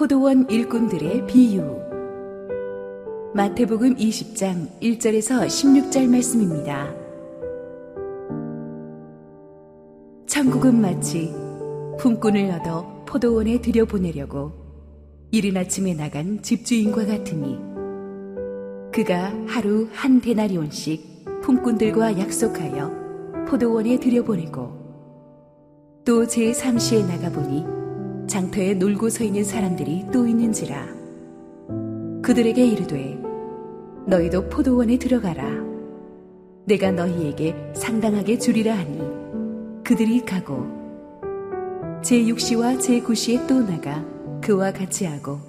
포도원 일꾼들의 비유 마태복음 20장 1절에서 16절 말씀입니다. 천국은 마치 품꾼을 얻어 포도원에 들여보내려고 이른 아침에 나간 집주인과 같으니 그가 하루 한 데나리온씩 품꾼들과 약속하여 포도원에 들여보내고 또 제3시에 나가보니 장터에 놀고 서 있는 사람들이 또 있는지라. 그들에게 이르되 너희도 포도원에 들어가라. 내가 너희에게 상당하게 주리라 하니 그들이 가고 제6시와 제9시에 또 나가 그와 같이 하고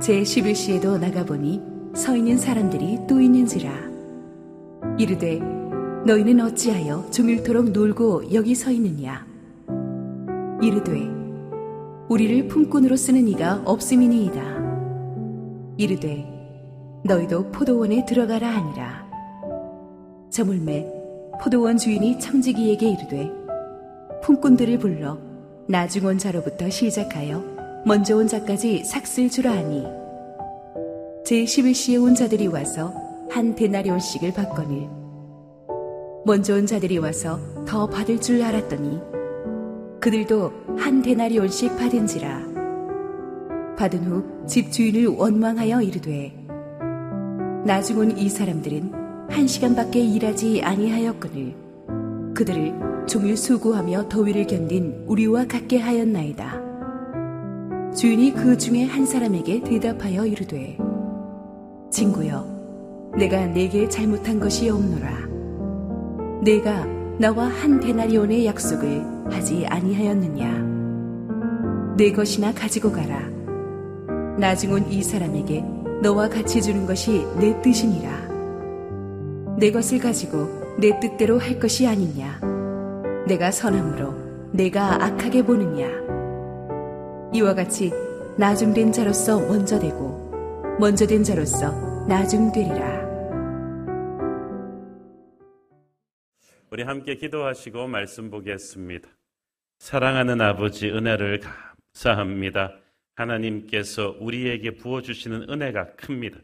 제11시에도 나가보니 서 있는 사람들이 또 있는지라. 이르되 너희는 어찌하여 종일토록 놀고 여기 서 있느냐? 이르되 우리를 품꾼으로 쓰는 이가 없음이니이다. 이르되 너희도 포도원에 들어가라 하니라. 저물매 포도원 주인이 청지기에게 이르되 품꾼들을 불러 나중 온 자로부터 시작하여 먼저 온 자까지 삭슬 주라 하니. 제 11시에 온 자들이 와서 한 데나리온씩을 받거늘. 먼저 온 자들이 와서 더 받을 줄 알았더니 그들도 한 데나리온씩 받은지라 받은 후 집 주인을 원망하여 이르되 나중 온 이 사람들은 한 시간밖에 일하지 아니하였거늘 그들을 종일 수고하며 더위를 견딘 우리와 같게 하였나이다. 주인이 그 중에 한 사람에게 대답하여 이르되 친구여 내가 내게 잘못한 것이 없노라 내가 나와 한 데나리온의 약속을 하지 아니하였느냐? 내 것이나 가지고 가라. 나중 온이 사람에게 너와 같이 주는 것이 내 뜻이니라. 내 것을 가지고 내 뜻대로 할 것이 아니냐? 내가 선함으로 내가 악하게 보느냐? 이와 같이 나중된 자로서 먼저 되고 먼저 된 자로서 나중되리라. 우리 함께 기도하시고 말씀 보겠습니다. 사랑하는 아버지 은혜를 감사합니다. 하나님께서 우리에게 부어주시는 은혜가 큽니다.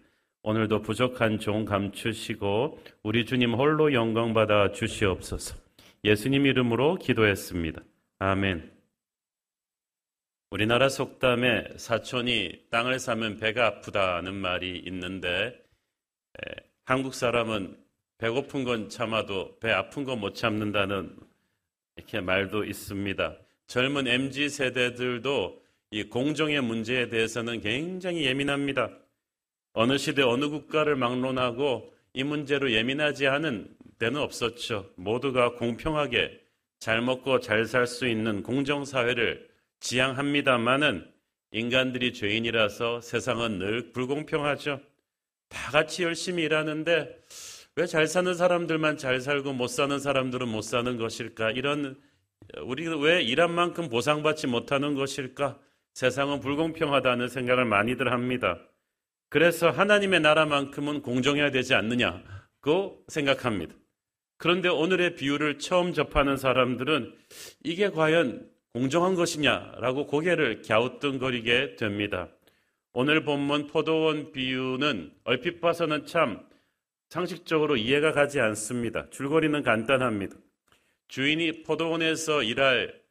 오늘도 부족한 종 감추시고 우리 주님 홀로 영광 받아 주시옵소서. 예수님 이름으로 기도했습니다. 아멘. 우리나라 속담에 사촌이 땅을 사면 배가 아프다는 말이 있는데 에, 한국 사람은 배고픈 건 참아도 배 아픈 건 못 참는다는 이렇게 말도 있습니다. 젊은 MZ 세대들도 이 공정의 문제에 대해서는 굉장히 예민합니다. 어느 시대 어느 국가를 막론하고 이 문제로 예민하지 않은 때는 없었죠. 모두가 공평하게 잘 먹고 잘 살 수 있는 공정 사회를 지향합니다만은 인간들이 죄인이라서 세상은 늘 불공평하죠. 다 같이 열심히 일하는데 왜 잘 사는 사람들만 잘 살고 못 사는 사람들은 못 사는 것일까? 이런 우리가 왜 일한 만큼 보상받지 못하는 것일까? 세상은 불공평하다는 생각을 많이들 합니다. 그래서 하나님의 나라만큼은 공정해야 되지 않느냐고 생각합니다. 그런데 오늘의 비유를 처음 접하는 사람들은 이게 과연 공정한 것이냐라고 고개를 갸우뚱거리게 됩니다. 오늘 본문 포도원 비유는 얼핏 봐서는 참 상식적으로 이해가 가지 않습니다. 줄거리는 간단합니다. 주인이 포도원에서 일할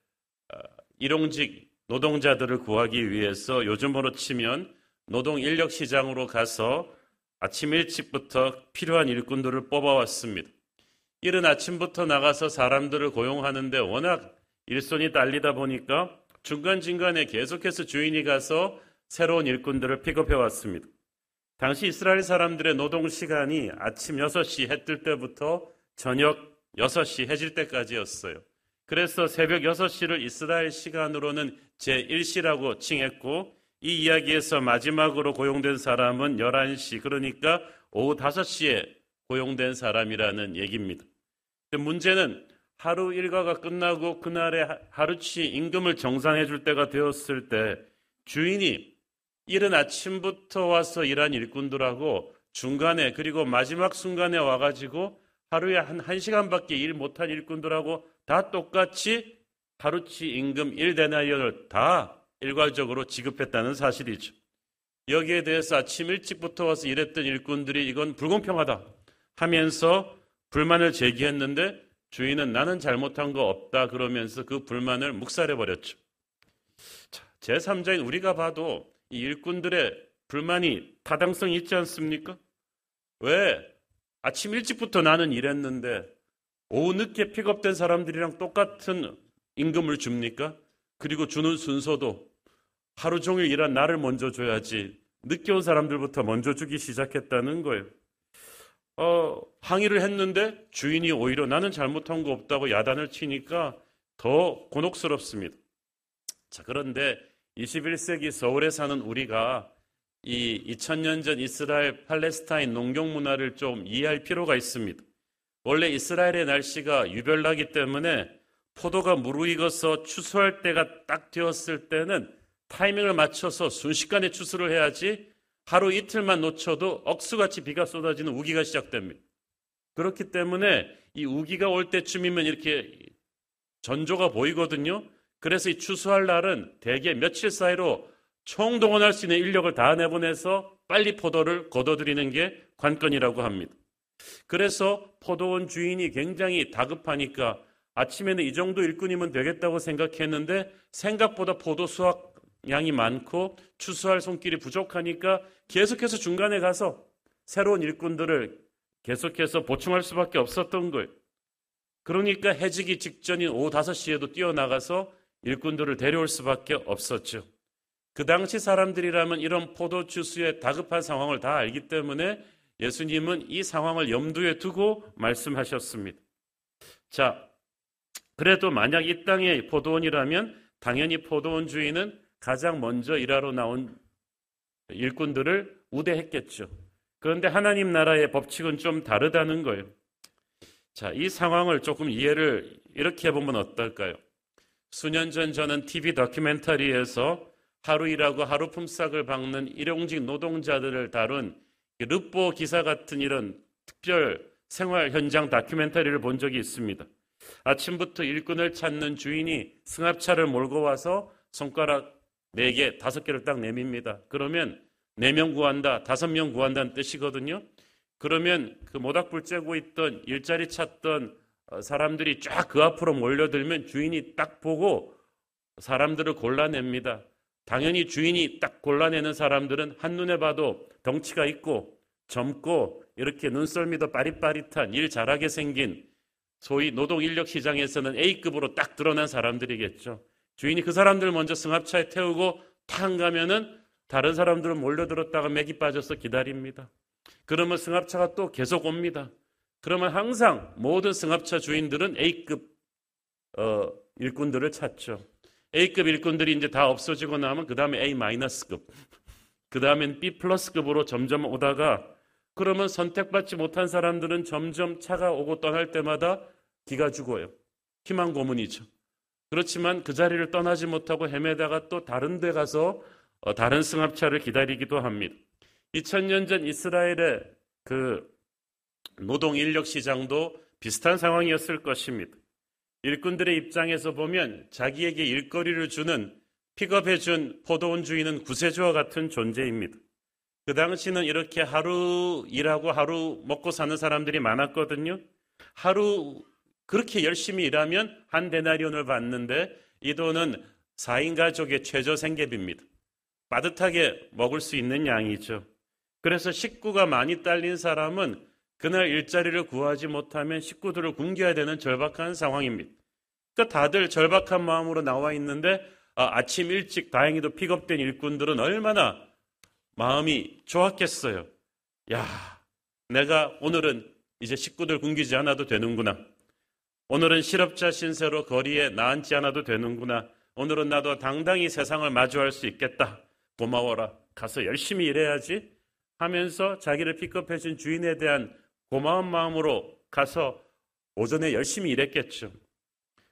어, 일용직 노동자들을 구하기 위해서 요즘으로 치면 노동 인력 시장으로 가서 아침 일찍부터 필요한 일꾼들을 뽑아왔습니다. 이른 아침부터 나가서 사람들을 고용하는데 워낙 일손이 딸리다 보니까 중간중간에 계속해서 주인이 가서 새로운 일꾼들을 픽업해 왔습니다. 당시 이스라엘 사람들의 노동 시간이 아침 6시 해 뜰 때부터 저녁 6시 해질 때까지였어요. 그래서 새벽 6시를 이스라엘 시간으로는 제1시라고 칭했고 이 이야기에서 마지막으로 고용된 사람은 11시 그러니까 오후 5시에 고용된 사람이라는 얘기입니다. 문제는 하루 일과가 끝나고 그날의 하루치 임금을 정산해 줄 때가 되었을 때 주인이 이른 아침부터 와서 일한 일꾼들하고 중간에 그리고 마지막 순간에 와가지고 하루에 한 1시간밖에 일 못한 일꾼들하고 다 똑같이 하루치 임금 1데나리온을 다 일괄적으로 지급했다는 사실이죠. 여기에 대해서 아침 일찍부터 와서 일했던 일꾼들이 이건 불공평하다 하면서 불만을 제기했는데 주인은 나는 잘못한 거 없다 그러면서 그 불만을 묵살해 버렸죠. 제3자인 우리가 봐도 이 일꾼들의 불만이 타당성이 있지 않습니까? 왜 아침 일찍부터 나는 일했는데 오후 늦게 픽업된 사람들이랑 똑같은 임금을 줍니까? 그리고 주는 순서도 하루 종일 일한 나를 먼저 줘야지 늦게 온 사람들부터 먼저 주기 시작했다는 거예요. 어, 항의를 했는데 주인이 오히려 나는 잘못한 거 없다고 야단을 치니까 더 곤혹스럽습니다. 자, 그런데 21세기 서울에 사는 우리가 이 2000년 전 이스라엘 팔레스타인 농경 문화를 좀 이해할 필요가 있습니다. 원래 이스라엘의 날씨가 유별나기 때문에 포도가 무르익어서 추수할 때가 딱 되었을 때는 타이밍을 맞춰서 순식간에 추수를 해야지 하루 이틀만 놓쳐도 억수같이 비가 쏟아지는 우기가 시작됩니다. 그렇기 때문에 이 우기가 올 때쯤이면 이렇게 전조가 보이거든요. 그래서 이 추수할 날은 대개 며칠 사이로 총동원할 수 있는 인력을 다 내보내서 빨리 포도를 걷어들이는 게 관건이라고 합니다. 그래서 포도원 주인이 굉장히 다급하니까 아침에는 이 정도 일꾼이면 되겠다고 생각했는데 생각보다 포도 수확 양이 많고 추수할 손길이 부족하니까 계속해서 중간에 가서 새로운 일꾼들을 계속해서 보충할 수밖에 없었던 거예요. 그러니까 해지기 직전인 오후 5시에도 뛰어나가서 일꾼들을 데려올 수밖에 없었죠. 그 당시 사람들이라면 이런 포도 주스의 다급한 상황을 다 알기 때문에 예수님은 이 상황을 염두에 두고 말씀하셨습니다. 자, 그래도 만약 이 땅에 포도원이라면 당연히 포도원 주인은 가장 먼저 일하러 나온 일꾼들을 우대했겠죠. 그런데 하나님 나라의 법칙은 좀 다르다는 거예요. 자, 이 상황을 조금 이해를 이렇게 해보면 어떨까요? 수년 전 저는 TV 다큐멘터리에서 하루 일하고 하루 품삯을 받는 일용직 노동자들을 다룬 르뽀 기사 같은 이런 특별 생활 현장 다큐멘터리를 본 적이 있습니다. 아침부터 일꾼을 찾는 주인이 승합차를 몰고 와서 손가락 4개, 5개를 딱 내밉니다. 그러면 4명 구한다, 5명 구한다는 뜻이거든요. 그러면 그 모닥불 쬐고 있던 일자리 찾던 어, 사람들이 쫙 그 앞으로 몰려들면 주인이 딱 보고 사람들을 골라냅니다. 당연히 주인이 딱 골라내는 사람들은 한눈에 봐도 덩치가 있고 젊고 이렇게 눈썰미도 빠릿빠릿한 일 잘하게 생긴 소위 노동 인력 시장에서는 A급으로 딱 드러난 사람들이겠죠. 주인이 그 사람들 먼저 승합차에 태우고 탕 가면은 다른 사람들은 몰려들었다가 맥이 빠져서 기다립니다. 그러면 승합차가 또 계속 옵니다. 그러면 항상 모든 승합차 주인들은 A급 어, 일꾼들을 찾죠. A급 일꾼들이 이제 다 없어지고 나면 그 다음에 A-급, 그 다음엔 B 플러스급으로 점점 오다가 그러면 선택받지 못한 사람들은 점점 차가 오고 떠날 때마다 기가 죽어요. 희망 고문이죠. 그렇지만 그 자리를 떠나지 못하고 헤매다가 또 다른 데 가서 어, 다른 승합차를 기다리기도 합니다. 2000년 전 이스라엘의 그 노동 인력 시장도 비슷한 상황이었을 것입니다. 일꾼들의 입장에서 보면 자기에게 일거리를 주는 픽업해준 포도원 주인은 구세주와 같은 존재입니다. 그 당시는 이렇게 하루 일하고 하루 먹고 사는 사람들이 많았거든요. 하루 그렇게 열심히 일하면 한 데나리온을 받는데 이 돈은 4인 가족의 최저 생계비입니다. 빠듯하게 먹을 수 있는 양이죠. 그래서 식구가 많이 딸린 사람은 그날 일자리를 구하지 못하면 식구들을 굶겨야 되는 절박한 상황입니다. 그러니까 다들 절박한 마음으로 나와 있는데 아, 침 일찍 다행히도 픽업된 일꾼들은 얼마나 마음이 좋았겠어요. 야, 내가 오늘은 이제 식구들 굶기지 않아도 되는구나. 오늘은 실업자 신세로 거리에 나앉지 않아도 되는구나. 오늘은 나도 당당히 세상을 마주할 수 있겠다. 고마워라. 가서 열심히 일해야지. 하면서 자기를 픽업해준 주인에 대한 고마운 마음으로 가서 오전에 열심히 일했겠죠.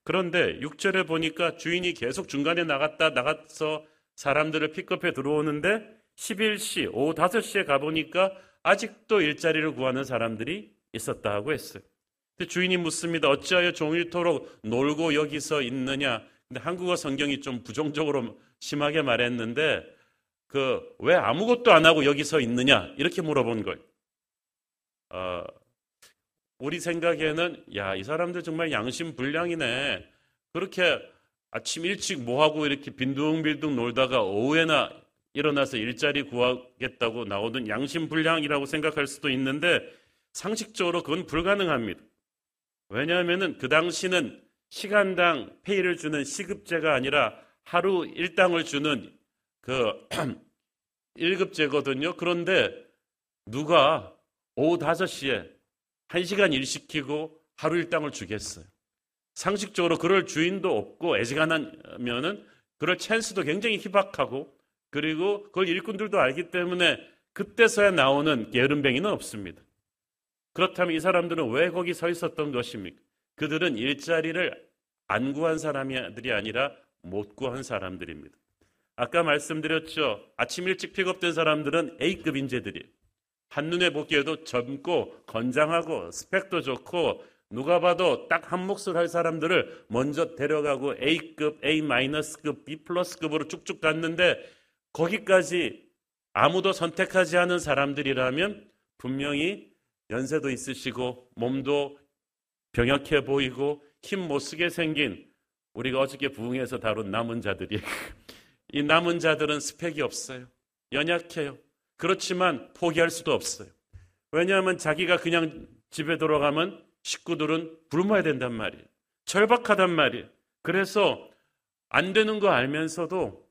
그런데 6절에 보니까 주인이 계속 중간에 나갔다 나가서 사람들을 픽업해 들어오는데 11시, 오후 5시에 가보니까 아직도 일자리를 구하는 사람들이 있었다 하고 했어요. 주인이 묻습니다. 어찌하여 종일토록 놀고 여기서 있느냐? 근데 한국어 성경이 좀 부정적으로 심하게 말했는데 그 왜 아무것도 안 하고 여기 서 있느냐 이렇게 물어본 거예요. 어, 우리 생각에는 야 이 사람들 정말 양심 불량이네. 그렇게 아침 일찍 뭐 하고 이렇게 빈둥빈둥 놀다가 오후에나 일어나서 일자리 구하겠다고 나오는 양심 불량이라고 생각할 수도 있는데 상식적으로 그건 불가능합니다. 왜냐하면 그 당시는 시간당 페이를 주는 시급제가 아니라 하루 일당을 주는 그 1급제거든요. 그런데 누가 오후 5시에 1시간 일 시키고 하루 일당을 주겠어요. 상식적으로 그럴 주인도 없고 애지간하면은 그럴 찬스도 굉장히 희박하고 그리고 그걸 일꾼들도 알기 때문에 그때서야 나오는 게으름뱅이는 없습니다. 그렇다면 이 사람들은 왜 거기 서 있었던 것입니까? 그들은 일자리를 안 구한 사람들이 아니라 못 구한 사람들입니다. 아까 말씀드렸죠. 아침 일찍 픽업된 사람들은 A급 인재들이에요. 한눈에 보기에도 젊고 건장하고 스펙도 좋고 누가 봐도 딱 한 몫을 할 사람들을 먼저 데려가고 A급, A-급급, B+급으로 쭉쭉 갔는데 거기까지 아무도 선택하지 않은 사람들이라면 분명히 연세도 있으시고 몸도 병약해 보이고 힘 못 쓰게 생긴 우리가 어저께 부흥에서 다룬 남은 자들이 이 남은 자들은 스펙이 없어요. 연약해요. 그렇지만 포기할 수도 없어요. 왜냐하면 자기가 그냥 집에 돌아가면 식구들은 굶어야 된단 말이에요. 절박하단 말이에요. 그래서 안 되는 거 알면서도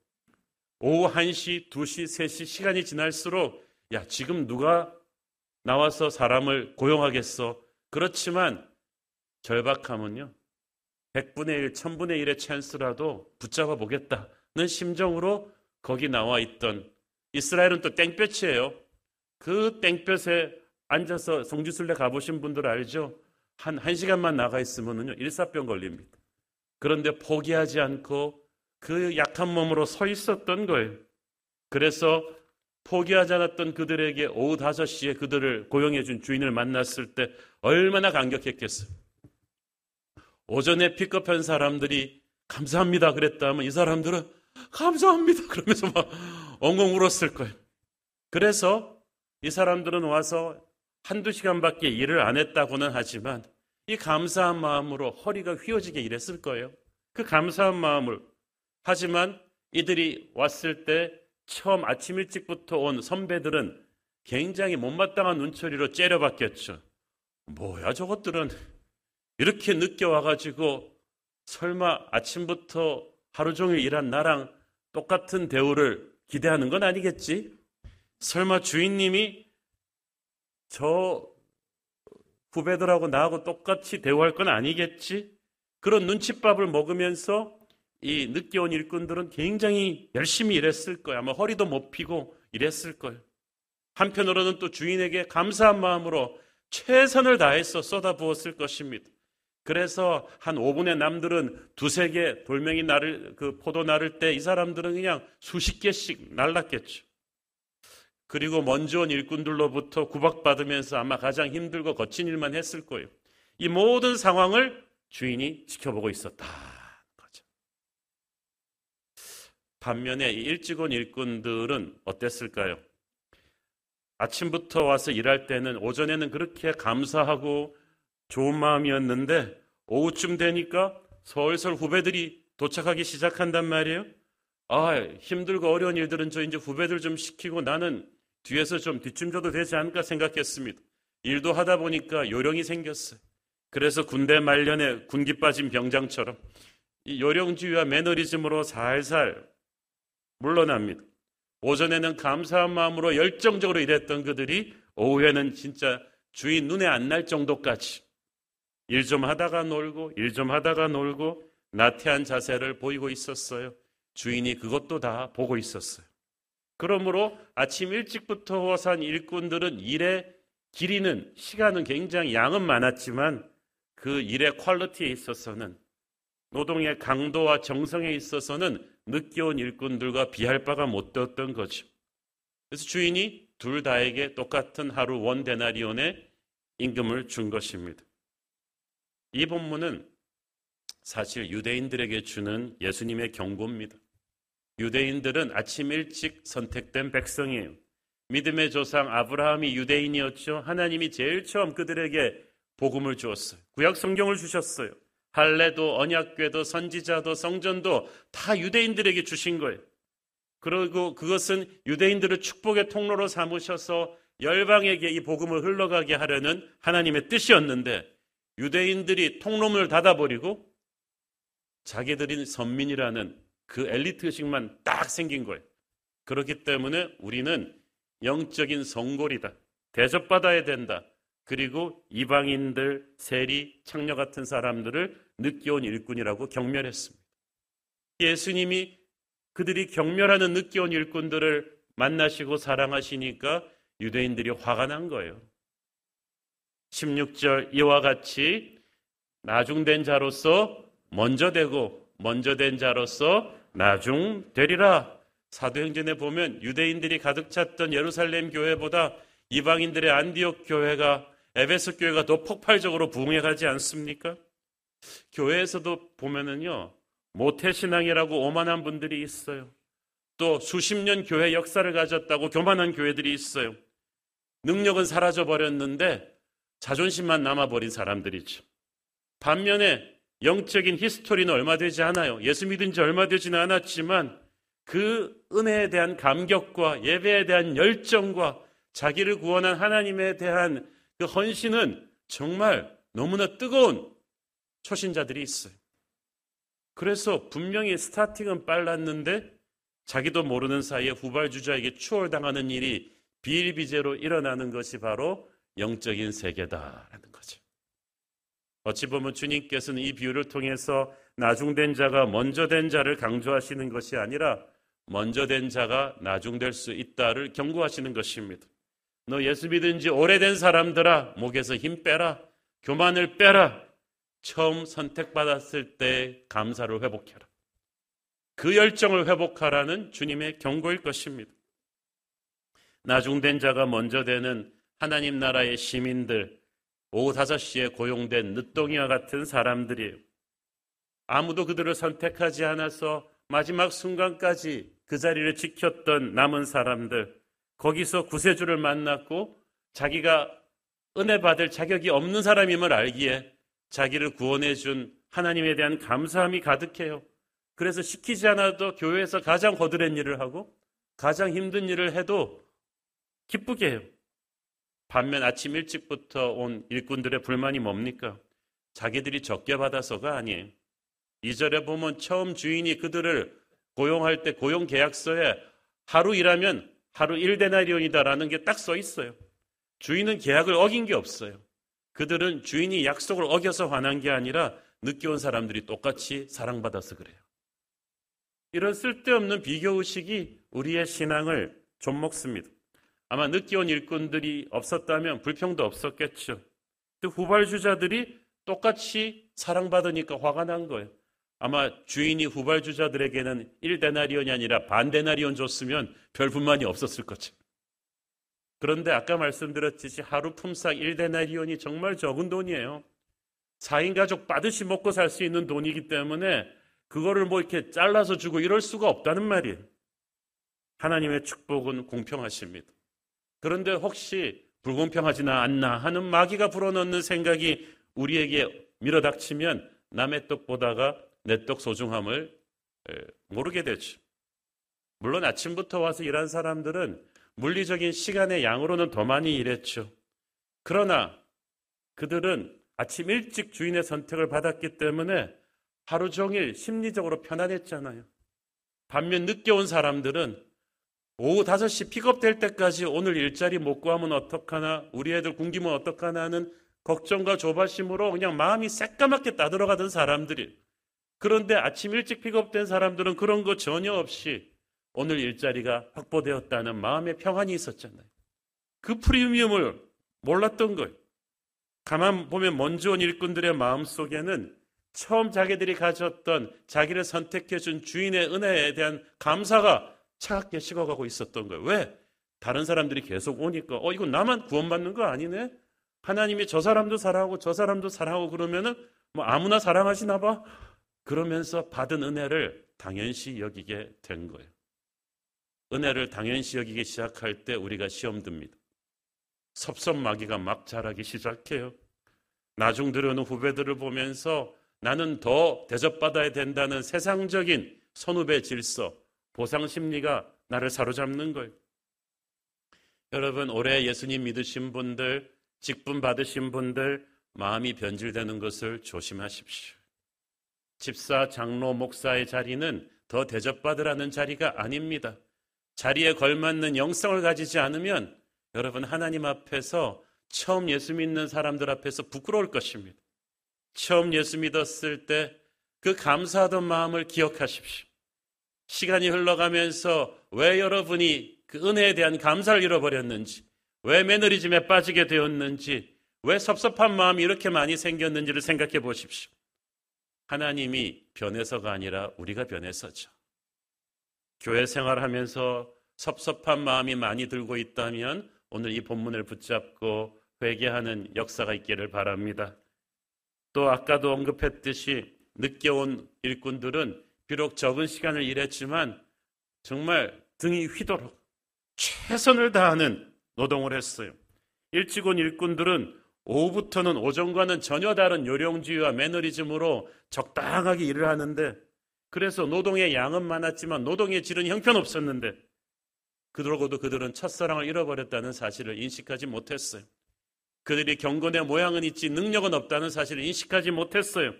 오후 1시, 2시, 3시 시간이 지날수록 야, 지금 누가 나와서 사람을 고용하겠어. 그렇지만 절박함은요. 100분의 1, 1000분의 1의 찬스라도 붙잡아 보겠다는 심정으로 거기 나와 있던 이스라엘은 또 땡볕이에요. 그 땡볕에 앉아서 성지순례 가보신 분들 알죠? 한 1시간만 나가 있으면요. 일사병 걸립니다. 그런데 포기하지 않고 그 약한 몸으로 서 있었던 거예요. 그래서 포기하지 않았던 그들에게 오후 5시에 그들을 고용해 준 주인을 만났을 때 얼마나 감격했겠어요. 오전에 픽업한 사람들이 감사합니다 그랬다면 이 사람들은 감사합니다 그러면서 막 엉엉 울었을 거예요. 그래서 이 사람들은 와서 한두 시간밖에 일을 안 했다고는 하지만 이 감사한 마음으로 허리가 휘어지게 일했을 거예요. 그 감사한 마음을. 하지만 이들이 왔을 때 처음 아침 일찍부터 온 선배들은 굉장히 못마땅한 눈초리로 째려봤겠죠. 뭐야 저것들은 이렇게 늦게 와가지고 설마 아침부터 하루 종일 일한 나랑 똑같은 대우를 기대하는 건 아니겠지? 설마 주인님이 저 후배들하고 나하고 똑같이 대우할 건 아니겠지? 그런 눈칫밥을 먹으면서 이 늦게 온 일꾼들은 굉장히 열심히 일했을 거야. 아마 허리도 못 피고 일했을 거예요. 한편으로는 또 주인에게 감사한 마음으로 최선을 다해서 쏟아부었을 것입니다. 그래서 한 5분의 남들은 두세 개 돌멩이 나를 그 포도 나를 때 이 사람들은 그냥 수십 개씩 날랐겠죠. 그리고 먼저 온 일꾼들로부터 구박받으면서 아마 가장 힘들고 거친 일만 했을 거예요. 이 모든 상황을 주인이 지켜보고 있었다. 거죠. 반면에 이 일찍 온 일꾼들은 어땠을까요? 아침부터 와서 일할 때는 오전에는 그렇게 감사하고 좋은 마음이었는데 오후쯤 되니까 설설 후배들이 도착하기 시작한단 말이에요. 아, 힘들고 어려운 일들은 저 이제 후배들 좀 시키고 나는 뒤에서 좀 뒷춤 줘도 되지 않을까 생각했습니다. 일도 하다 보니까 요령이 생겼어요. 그래서 군대 말년에 군기 빠진 병장처럼 이 요령주의와 매너리즘으로 살살 물러납니다. 오전에는 감사한 마음으로 열정적으로 일했던 그들이 오후에는 진짜 주인 눈에 안 날 정도까지 일 좀 하다가 놀고 일 좀 하다가 놀고 나태한 자세를 보이고 있었어요. 주인이 그것도 다 보고 있었어요. 그러므로 아침 일찍부터 산 일꾼들은 일의 길이는 시간은 굉장히 양은 많았지만 그 일의 quality에 있어서는 노동의 강도와 정성에 있어서는 늦게 온 일꾼들과 비할 바가 못 되었던 거죠. 그래서 주인이 둘 다에게 똑같은 하루 one 데나리온의 임금을 준 것입니다. 이 본문은 사실 유대인들에게 주는 예수님의 경고입니다. 유대인들은 아침 일찍 선택된 백성이에요. 믿음의 조상 아브라함이 유대인이었죠. 하나님이 제일 처음 그들에게 복음을 주었어요. 구약 성경을 주셨어요. 할례도 언약궤도 선지자도 성전도 다 유대인들에게 주신 거예요. 그리고 그것은 유대인들을 축복의 통로로 삼으셔서 열방에게 이 복음을 흘러가게 하려는 하나님의 뜻이었는데 유대인들이 통로문을 닫아버리고 자기들이 선민이라는 그 엘리트 의식만 딱 생긴 거예요. 그렇기 때문에 우리는 영적인 성골이다. 대접받아야 된다. 그리고 이방인들, 세리, 창녀 같은 사람들을 느껴온 일꾼이라고 경멸했습니다. 예수님이 그들이 경멸하는 느껴온 일꾼들을 만나시고 사랑하시니까 유대인들이 화가 난 거예요. 16절 이와 같이 나중된 자로서 먼저 되고 먼저 된 자로서 나중 되리라. 사도행전에 보면 유대인들이 가득 찼던 예루살렘 교회보다 이방인들의 안디옥 교회가 에베소 교회가 더 폭발적으로 부흥해 가지 않습니까? 교회에서도 보면은요. 모태 신앙이라고 오만한 분들이 있어요. 또 수십 년 교회 역사를 가졌다고 교만한 교회들이 있어요. 능력은 사라져 버렸는데 자존심만 남아버린 사람들이죠. 반면에 영적인 히스토리는 얼마 되지 않아요. 예수 믿은 지 얼마 되지는 않았지만 그 은혜에 대한 감격과 예배에 대한 열정과 자기를 구원한 하나님에 대한 그 헌신은 정말 너무나 뜨거운 초신자들이 있어요. 그래서 분명히 스타팅은 빨랐는데 자기도 모르는 사이에 후발주자에게 추월당하는 일이 비일비재로 일어나는 것이 바로 영적인 세계다라는 거죠. 어찌 보면 주님께서는 이 비유를 통해서 나중된 자가 먼저 된 자를 강조하시는 것이 아니라 먼저 된 자가 나중될 수 있다를 경고하시는 것입니다. 너 예수 믿은 지 오래된 사람들아 목에서 힘 빼라 교만을 빼라 처음 선택받았을 때 감사를 회복해라. 그 열정을 회복하라는 주님의 경고일 것입니다. 나중된 자가 먼저 되는 하나님 나라의 시민들, 오후 5시에 고용된 늦동이와 같은 사람들이에요. 아무도 그들을 선택하지 않아서 마지막 순간까지 그 자리를 지켰던 남은 사람들, 거기서 구세주를 만났고 자기가 은혜 받을 자격이 없는 사람임을 알기에 자기를 구원해 준 하나님에 대한 감사함이 가득해요. 그래서 시키지 않아도 교회에서 가장 거드렛 일을 하고 가장 힘든 일을 해도 기쁘게 해요. 반면 아침 일찍부터 온 일꾼들의 불만이 뭡니까? 자기들이 적게 받아서가 아니에요. 이절에 보면 처음 주인이 그들을 고용할 때 고용 계약서에 하루 일하면 하루 1데나리온이다라는 게 딱 써 있어요. 주인은 계약을 어긴 게 없어요. 그들은 주인이 약속을 어겨서 화난 게 아니라 늦게 온 사람들이 똑같이 사랑받아서 그래요. 이런 쓸데없는 비교의식이 우리의 신앙을 좀 먹습니다. 아마 늦게 온 일꾼들이 없었다면 불평도 없었겠죠. 후발주자들이 똑같이 사랑받으니까 화가 난 거예요. 아마 주인이 후발주자들에게는 1데나리온이 아니라 반데나리온 줬으면 별 불만이 없었을 거죠. 그런데 아까 말씀드렸듯이 하루 품삯 1데나리온이 정말 적은 돈이에요. 4인 가족 빠듯이 먹고 살 수 있는 돈이기 때문에 그거를 뭐 이렇게 잘라서 주고 이럴 수가 없다는 말이에요. 하나님의 축복은 공평하십니다. 그런데 혹시 불공평하지는 않나 하는 마귀가 불어넣는 생각이 우리에게 밀어닥치면 남의 떡 보다가 내 떡 소중함을 모르게 되죠. 물론 아침부터 와서 일한 사람들은 물리적인 시간의 양으로는 더 많이 일했죠. 그러나 그들은 아침 일찍 주인의 선택을 받았기 때문에 하루 종일 심리적으로 편안했잖아요. 반면 늦게 온 사람들은 오후 5시 픽업될 때까지 오늘 일자리 못 구하면 어떡하나, 우리 애들 굶기면 어떡하나 하는 걱정과 조바심으로 그냥 마음이 새까맣게 따들어가던 사람들이. 그런데 아침 일찍 픽업된 사람들은 그런 거 전혀 없이 오늘 일자리가 확보되었다는 마음의 평안이 있었잖아요. 그 프리미엄을 몰랐던 거예요. 가만 보면 먼저 온 일꾼들의 마음 속에는 처음 자기들이 가졌던 자기를 선택해 준 주인의 은혜에 대한 감사가 차갑게 식어가고 있었던 거예요. 왜? 다른 사람들이 계속 오니까 어 이거 나만 구원받는 거 아니네? 하나님이 저 사람도 사랑하고 저 사람도 사랑하고 그러면은 뭐 아무나 사랑하시나 봐. 그러면서 받은 은혜를 당연시 여기게 된 거예요. 은혜를 당연시 여기기 시작할 때 우리가 시험 듭니다. 섭섭마귀가 막 자라기 시작해요. 나중 들여오는 후배들을 보면서 나는 더 대접받아야 된다는 세상적인 선후배 질서, 보상 심리가 나를 사로잡는 거예요. 여러분, 올해 예수님 믿으신 분들, 직분 받으신 분들, 마음이 변질되는 것을 조심하십시오. 집사, 장로, 목사의 자리는 더 대접받으라는 자리가 아닙니다. 자리에 걸맞는 영성을 가지지 않으면 여러분 하나님 앞에서 처음 예수 믿는 사람들 앞에서 부끄러울 것입니다. 처음 예수 믿었을 때 그 감사하던 마음을 기억하십시오. 시간이 흘러가면서 왜 여러분이 그 은혜에 대한 감사를 잃어버렸는지, 왜 매너리즘에 빠지게 되었는지, 왜 섭섭한 마음이 이렇게 많이 생겼는지를 생각해 보십시오. 하나님이 변해서가 아니라 우리가 변해서죠. 교회 생활하면서 섭섭한 마음이 많이 들고 있다면 오늘 이 본문을 붙잡고 회개하는 역사가 있기를 바랍니다. 또 아까도 언급했듯이 늦게 온 일꾼들은 비록 적은 시간을 일했지만 정말 등이 휘도록 최선을 다하는 노동을 했어요. 일찍 온 일꾼들은 오후부터는 오전과는 전혀 다른 요령주의와 매너리즘으로 적당하게 일을 하는데 그래서 노동의 양은 많았지만 노동의 질은 형편없었는데 그러고도 그들은 첫사랑을 잃어버렸다는 사실을 인식하지 못했어요. 그들이 경건의 모양은 있지 능력은 없다는 사실을 인식하지 못했어요.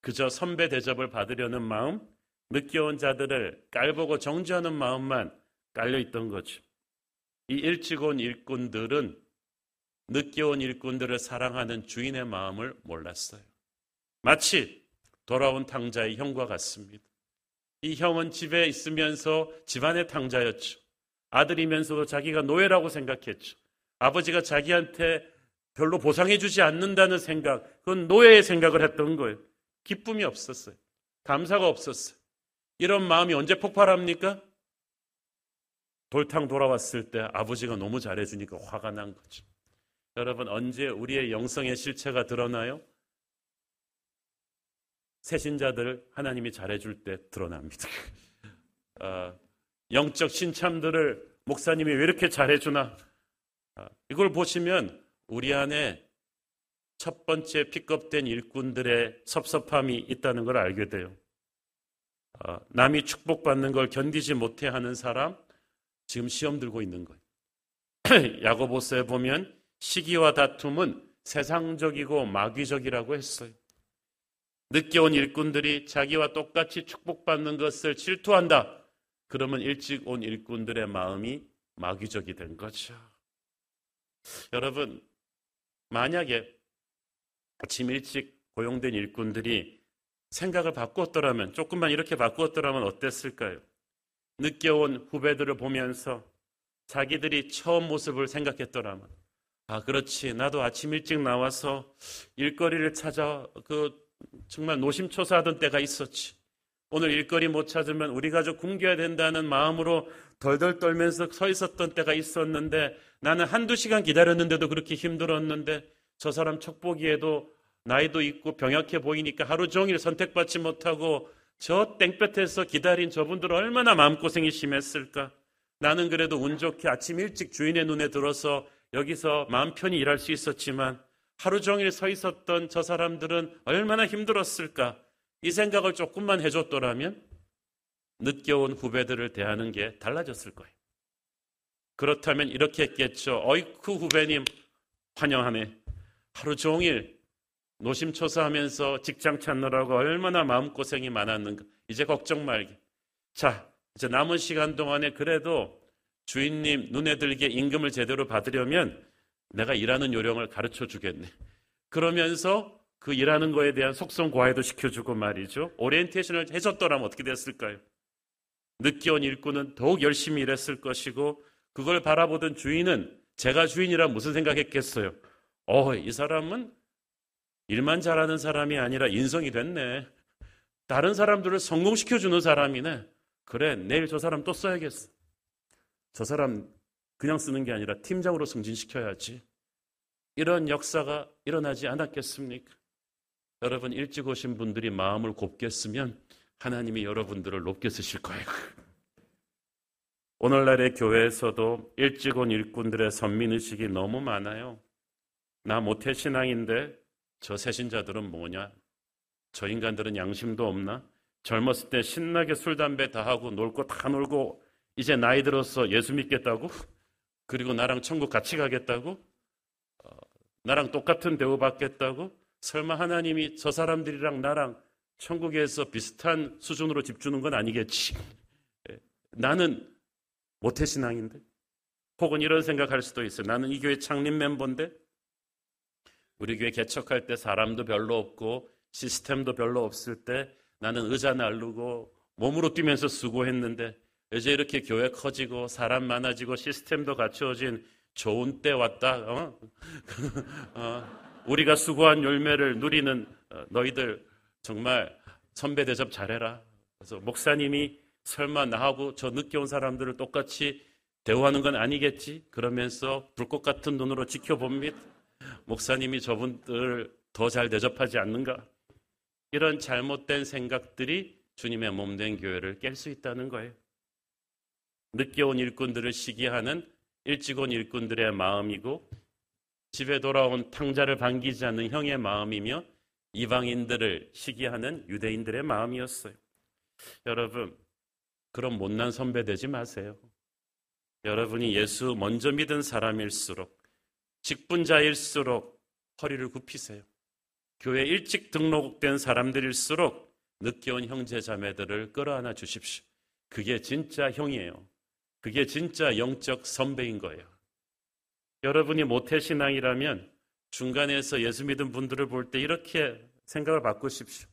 그저 선배 대접을 받으려는 마음, 늦게 온 자들을 깔보고 정지하는 마음만 깔려 있던 거죠. 이 일찍 온 일꾼들은 늦게 온 일꾼들을 사랑하는 주인의 마음을 몰랐어요. 마치 돌아온 탕자의 형과 같습니다. 이 형은 집에 있으면서 집안의 탕자였죠. 아들이면서도 자기가 노예라고 생각했죠. 아버지가 자기한테 별로 보상해주지 않는다는 생각, 그건 노예의 생각을 했던 거예요. 기쁨이 없었어요. 감사가 없었어요. 이런 마음이 언제 폭발합니까? 돌탕 돌아왔을 때 아버지가 너무 잘해주니까 화가 난 거죠. 여러분, 언제 우리의 영성의 실체가 드러나요? 새신자들 하나님이 잘해줄 때 드러납니다. 어, 영적 신참들을 목사님이 왜 이렇게 잘해주나? 어, 이걸 보시면 우리 안에 첫 번째 픽업된 일꾼들의 섭섭함이 있다는 걸 알게 돼요. 어, 남이 축복받는 걸 견디지 못해 하는 사람 지금 시험 들고 있는 거예요. 야고보서에 보면 시기와 다툼은 세상적이고 마귀적이라고 했어요. 늦게 온 일꾼들이 자기와 똑같이 축복받는 것을 질투한다. 그러면 일찍 온 일꾼들의 마음이 마귀적이 된 거죠. 여러분, 만약에 아침 일찍 고용된 일꾼들이 생각을 바꾸었더라면, 조금만 이렇게 바꾸었더라면 어땠을까요? 늦게 온 후배들을 보면서 자기들이 처음 모습을 생각했더라면, 아, 그렇지. 나도 아침 일찍 나와서 일거리를 찾아 그 정말 노심초사하던 때가 있었지. 오늘 일거리 못 찾으면 우리 가족 굶겨야 된다는 마음으로 덜덜 떨면서 서 있었던 때가 있었는데 나는 한두 시간 기다렸는데도 그렇게 힘들었는데 저 사람 척보기에도 나이도 있고 병약해 보이니까 하루 종일 선택받지 못하고 저 땡볕에서 기다린 저분들 얼마나 마음고생이 심했을까. 나는 그래도 운 좋게 아침 일찍 주인의 눈에 들어서 여기서 마음 편히 일할 수 있었지만 하루 종일 서 있었던 저 사람들은 얼마나 힘들었을까. 이 생각을 조금만 해줬더라면 늦게 온 후배들을 대하는 게 달라졌을 거예요. 그렇다면 이렇게 했겠죠. 어이쿠 후배님 환영하네. 하루 종일 노심초사하면서 직장 찾느라고 얼마나 마음고생이 많았는가. 이제 걱정 말게. 자, 이제 남은 시간 동안에 그래도 주인님 눈에 들게 임금을 제대로 받으려면 내가 일하는 요령을 가르쳐 주겠네. 그러면서 그 일하는 거에 대한 속성 과외도 시켜주고 말이죠. 오리엔테이션을 해줬더라면 어떻게 됐을까요? 늦게 온 일꾼은 더욱 열심히 일했을 것이고 그걸 바라보던 주인은 제가 주인이라 무슨 생각했겠어요? 어, 이 사람은 일만 잘하는 사람이 아니라 인성이 됐네. 다른 사람들을 성공시켜주는 사람이네. 그래, 내일 저 사람 또 써야겠어. 저 사람 그냥 쓰는 게 아니라 팀장으로 승진시켜야지. 이런 역사가 일어나지 않았겠습니까? 여러분 일찍 오신 분들이 마음을 곱게 쓰면 하나님이 여러분들을 높게 쓰실 거예요. 오늘날의 교회에서도 일찍 온 일꾼들의 선민의식이 너무 많아요. 나 모태신앙인데 저 새신자들은 뭐냐? 저 인간들은 양심도 없나? 젊었을 때 신나게 술, 담배 다 하고 놀 거 다 놀고 이제 나이 들어서 예수 믿겠다고? 그리고 나랑 천국 같이 가겠다고? 어, 나랑 똑같은 대우 받겠다고? 설마 하나님이 저 사람들이랑 나랑 천국에서 비슷한 수준으로 집 주는 건 아니겠지? 예, 나는 모태신앙인데? 혹은 이런 생각할 수도 있어요. 나는 이 교회 창립 멤버인데? 우리 교회 개척할 때 사람도 별로 없고 시스템도 별로 없을 때 나는 의자 날르고 몸으로 뛰면서 수고했는데 이제 이렇게 교회 커지고 사람 많아지고 시스템도 갖추어진 좋은 때 왔다. 어? 어, 우리가 수고한 열매를 누리는 어, 너희들 정말 선배 대접 잘해라. 그래서 목사님이 설마 나하고 저 늦게 온 사람들을 똑같이 대우하는 건 아니겠지? 그러면서 불꽃 같은 눈으로 지켜봅니다. 목사님이 저분들 더 잘 대접하지 않는가? 이런 잘못된 생각들이 주님의 몸된 교회를 깰 수 있다는 거예요. 늦게 온 일꾼들을 시기하는 일찍 온 일꾼들의 마음이고 집에 돌아온 탕자를 반기지 않는 형의 마음이며 이방인들을 시기하는 유대인들의 마음이었어요. 여러분, 그런 못난 선배 되지 마세요. 여러분이 예수 먼저 믿은 사람일수록 직분자일수록 허리를 굽히세요. 교회 일찍 등록된 사람들일수록 늦게 온 형제 자매들을 끌어안아 주십시오. 그게 진짜 형이에요. 그게 진짜 영적 선배인 거예요. 여러분이 모태신앙이라면 중간에서 예수 믿은 분들을 볼 때 이렇게 생각을 바꾸십시오.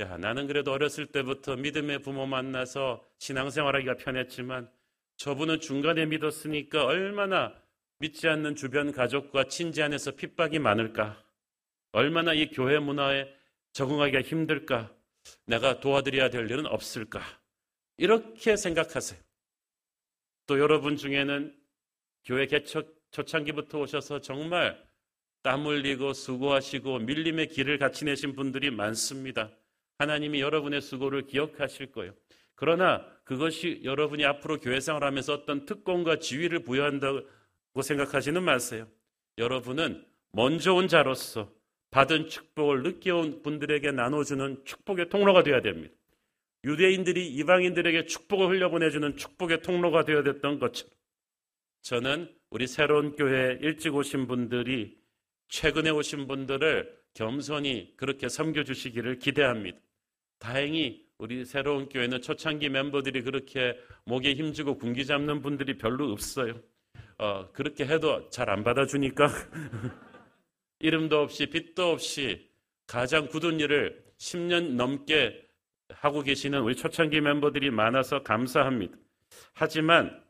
야, 나는 그래도 어렸을 때부터 믿음의 부모 만나서 신앙생활하기가 편했지만 저분은 중간에 믿었으니까 얼마나 믿지 않는 주변 가족과 친지 안에서 핍박이 많을까? 얼마나 이 교회 문화에 적응하기가 힘들까? 내가 도와드려야 될 일은 없을까? 이렇게 생각하세요. 또 여러분 중에는 교회 개척 초창기부터 오셔서 정말 땀 흘리고 수고하시고 밀림의 길을 같이 내신 분들이 많습니다. 하나님이 여러분의 수고를 기억하실 거예요. 그러나 그것이 여러분이 앞으로 교회 생활하면서 어떤 특권과 지위를 부여한다고 생각하지는 마세요. 여러분은 먼저 온 자로서 받은 축복을 늦게 온 분들에게 나눠주는 축복의 통로가 되어야 됩니다. 유대인들이 이방인들에게 축복을 흘려보내주는 축복의 통로가 되어야 됐던 것처럼 저는 우리 새로운 교회에 일찍 오신 분들이 최근에 오신 분들을 겸손히 그렇게 섬겨주시기를 기대합니다. 다행히 우리 새로운 교회는 초창기 멤버들이 그렇게 목에 힘주고 군기 잡는 분들이 별로 없어요. 어, 그렇게 해도 잘 안 받아주니까 이름도 없이 빛도 없이 가장 굳은 일을 10년 넘게 하고 계시는 우리 초창기 멤버들이 많아서 감사합니다. 하지만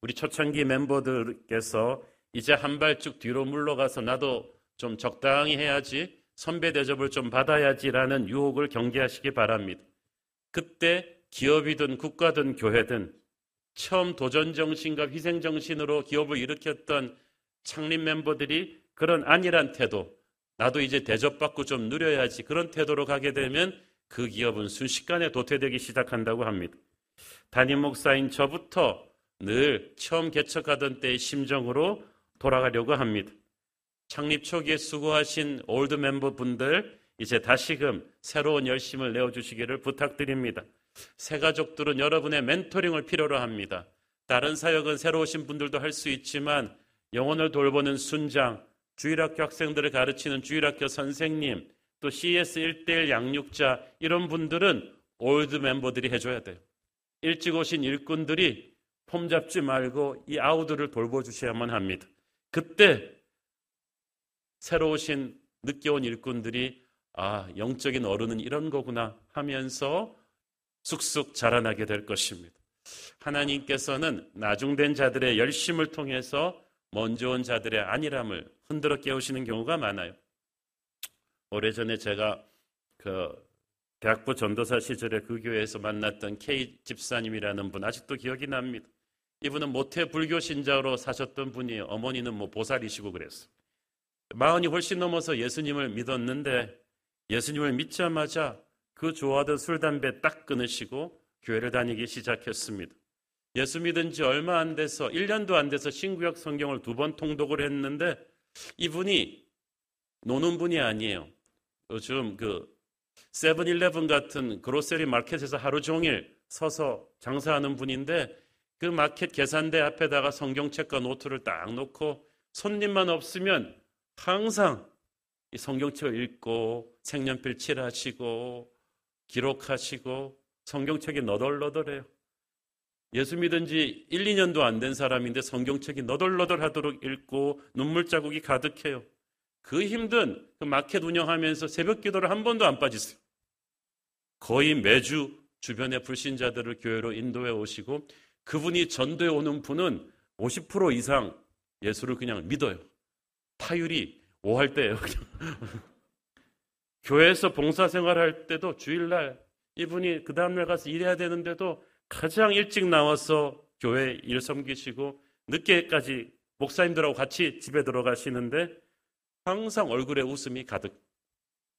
우리 초창기 멤버들께서 이제 한 발쭉 뒤로 물러가서 나도 좀 적당히 해야지 선배 대접을 좀 받아야지라는 유혹을 경계하시기 바랍니다. 그때 기업이든 국가든 교회든 처음 도전 정신과 희생 정신으로 기업을 일으켰던 창립 멤버들이 그런 안일한 태도, 나도 이제 대접받고 좀 누려야지 그런 태도로 가게 되면 그 기업은 순식간에 도태되기 시작한다고 합니다. 담임 목사인 저부터 늘 처음 개척하던 때의 심정으로 돌아가려고 합니다. 창립 초기에 수고하신 old 멤버 분들 이제 다시금 새로운 열심을 내어주시기를 부탁드립니다. 새 가족들은 여러분의 멘토링을 필요로 합니다. 다른 사역은 새로 오신 분들도 할 수 있지만 영혼을 돌보는 순장, 주일학교 학생들을 가르치는 주일학교 선생님, 또 CS 1대1 양육자 이런 분들은 old 멤버들이 해줘야 돼요. 일찍 오신 일꾼들이 폼 잡지 말고 이 아우들을 돌보주셔야만 합니다. 그때 새로 오신 늦게 온 일꾼들이 아 영적인 어른은 이런 거구나 하면서 쑥쑥 자라나게 될 것입니다. 하나님께서는 나중된 자들의 열심을 통해서 먼저 온 자들의 안일함을 흔들어 깨우시는 경우가 많아요. 오래전에 제가 그 대학부 전도사 시절에 그 교회에서 만났던 K 집사님이라는 분 아직도 기억이 납니다. 이분은 모태 불교 신자로 사셨던 분이 어머니는 뭐 보살이시고 그랬어. 마흔이 훨씬 넘어서 예수님을 믿었는데 예수님을 믿자마자 그 좋아하던 술, 담배 딱 끊으시고 교회를 다니기 시작했습니다. 예수 믿은 지 얼마 안 돼서 1년도 안 돼서 신구약 성경을 두 번 통독을 했는데 이분이 노는 분이 아니에요. 요즘 그 세븐일레븐 같은 그로세리 마켓에서 하루 종일 서서 장사하는 분인데 그 마켓 계산대 앞에다가 성경책과 노트를 딱 놓고 손님만 없으면 항상 이 성경책을 읽고 색연필 칠하시고 기록하시고 성경책이 너덜너덜해요. 예수 믿은 지 1, 2년도 안 된 사람인데 성경책이 너덜너덜하도록 읽고 눈물 자국이 가득해요. 그 힘든 그 마켓 운영하면서 새벽 기도를 한 번도 안 빠지세요. 거의 매주 주변의 불신자들을 교회로 인도해 오시고 그분이 전도해 오는 분은 50% 이상 예수를 그냥 믿어요. 타율이 5할 때예요. 교회에서 봉사생활 할 때도 주일날 이분이 그 다음날 가서 일해야 되는데도 가장 일찍 나와서 교회 일 섬기시고 늦게까지 목사님들하고 같이 집에 들어가시는데 항상 얼굴에 웃음이 가득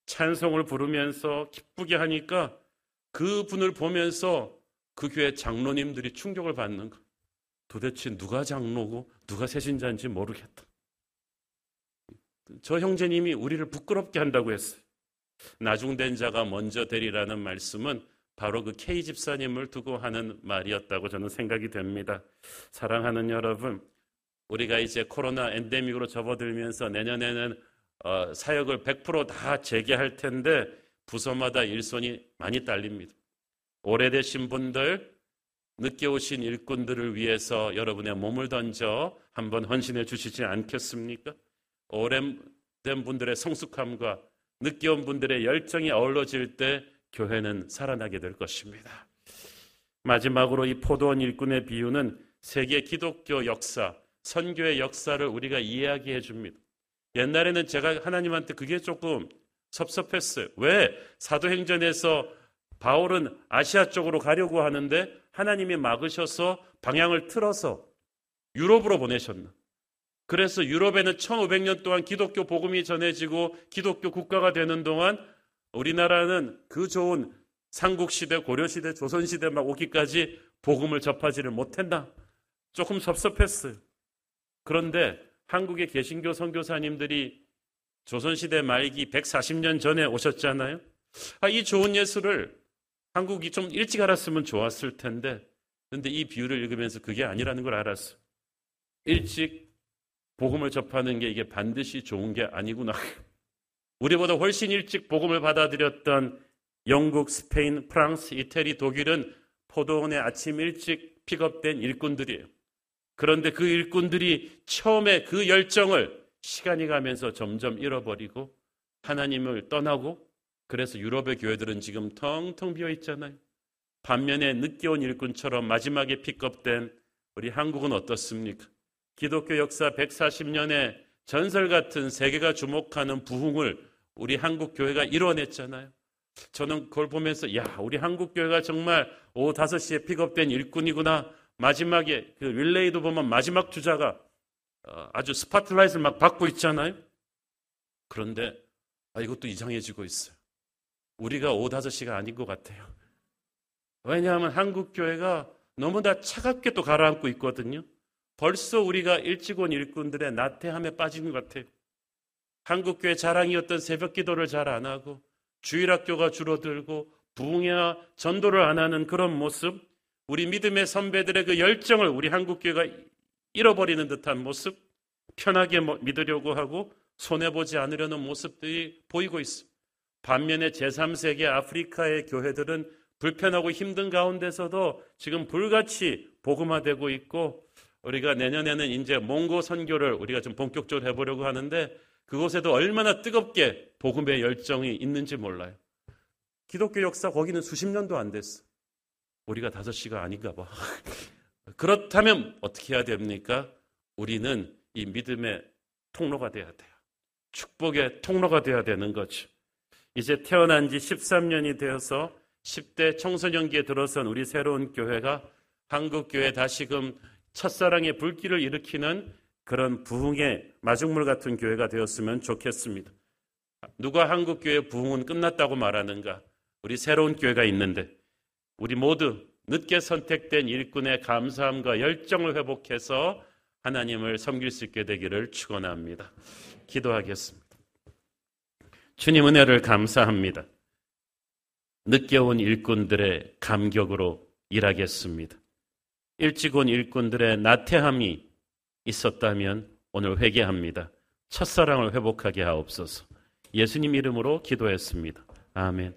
찬송을 부르면서 기쁘게 하니까 그 분을 보면서 그 교회 장로님들이 충격을 받는 거. 도대체 누가 장로고 누가 세신자인지 모르겠다. 저 형제님이 우리를 부끄럽게 한다고 했어요. 나중된 자가 먼저 되리라는 말씀은 바로 그 K 집사님을 두고 하는 말이었다고 저는 생각이 됩니다. 사랑하는 여러분, 우리가 이제 코로나 엔데믹으로 접어들면서 내년에는 어, 사역을 100%다 재개할 텐데 부서마다 일손이 많이 딸립니다. 오래되신 분들, 늦게 오신 일꾼들을 위해서 여러분의 몸을 던져 한번 헌신해 주시지 않겠습니까? 오래된 분들의 성숙함과 늦게 온 분들의 열정이 어우러질 때 교회는 살아나게 될 것입니다. 마지막으로 이 포도원 일꾼의 비유는 세계 기독교 역사, 선교의 역사를 우리가 이야기해 줍니다. 옛날에는 제가 하나님한테 그게 조금 섭섭했어요. 왜 사도행전에서 바울은 아시아 쪽으로 가려고 하는데 하나님이 막으셔서 방향을 틀어서 유럽으로 보내셨나? 그래서 유럽에는 1500년 동안 기독교 복음이 전해지고 기독교 국가가 되는 동안 우리나라는 그 좋은 삼국시대, 고려시대, 조선시대 막 오기까지 복음을 접하지를 못했나? 조금 섭섭했어요. 그런데 한국의 개신교 선교사님들이 조선시대 말기 140년 전에 오셨잖아요. 아, 이 좋은 예수를 한국이 좀 일찍 알았으면 좋았을 텐데, 근데 이 비유를 읽으면서 그게 아니라는 걸 알았어. 일찍 복음을 접하는 게 이게 반드시 좋은 게 아니구나. 우리보다 훨씬 일찍 복음을 받아들였던 영국, 스페인, 프랑스, 이태리, 독일은 포도원에 아침 일찍 픽업된 일꾼들이에요. 그런데 그 일꾼들이 처음에 그 열정을 시간이 가면서 점점 잃어버리고 하나님을 떠나고 그래서 유럽의 교회들은 지금 텅텅 비어 있잖아요. 반면에 늦게 온 일꾼처럼 마지막에 픽업된 우리 한국은 어떻습니까? 기독교 역사 140년의 전설 같은 세계가 주목하는 부흥을 우리 한국 교회가 이뤄냈잖아요. 저는 그걸 보면서 야, 우리 한국 교회가 정말 오후 5시에 픽업된 일꾼이구나. 마지막에 그 릴레이도 보면 마지막 주자가 어, 아주 스포트라이트를 막 받고 있잖아요. 그런데 아, 이것도 이상해지고 있어요. 우리가 오후 5시가 아닌 것 같아요. 왜냐하면 한국 교회가 너무나 차갑게 또 가라앉고 있거든요. 벌써 우리가 일찍 온 일꾼들의 나태함에 빠진 것 같아요. 한국교회 자랑이었던 새벽 기도를 잘 안 하고 주일학교가 줄어들고 부흥회와 전도를 안 하는 그런 모습, 우리 믿음의 선배들의 그 열정을 우리 한국교회가 잃어버리는 듯한 모습, 편하게 뭐 믿으려고 하고 손해보지 않으려는 모습들이 보이고 있습니다. 반면에 제3세계 아프리카의 교회들은 불편하고 힘든 가운데서도 지금 불같이 복음화되고 있고 우리가 내년에는 이제 몽고 선교를 우리가 좀 본격적으로 해보려고 하는데 그곳에도 얼마나 뜨겁게 복음의 열정이 있는지 몰라요. 기독교 역사 거기는 수십 년도 안 됐어. 우리가 다섯 시가 아닌가 봐. 그렇다면 어떻게 해야 됩니까? 우리는 이 믿음의 통로가 돼야 돼요. 축복의 통로가 돼야 되는 거죠. 이제 태어난 지 13년이 되어서 10대 청소년기에 들어선 우리 새로운 교회가 한국교회 다시금 첫사랑의 불길을 일으키는 그런 부흥의 마중물 같은 교회가 되었으면 좋겠습니다. 누가 한국 교회 부흥은 끝났다고 말하는가? 우리 새로운 교회가 있는데 우리 모두 늦게 선택된 일꾼의 감사함과 열정을 회복해서 하나님을 섬길 수 있게 되기를 축원합니다. 기도하겠습니다. 주님 은혜를 감사합니다. 늦게 온 일꾼들의 감격으로 일하겠습니다. 일찍 온 일꾼들의 나태함이 있었다면 오늘 회개합니다. 첫사랑을 회복하게 하옵소서. 예수님 이름으로 기도했습니다. 아멘.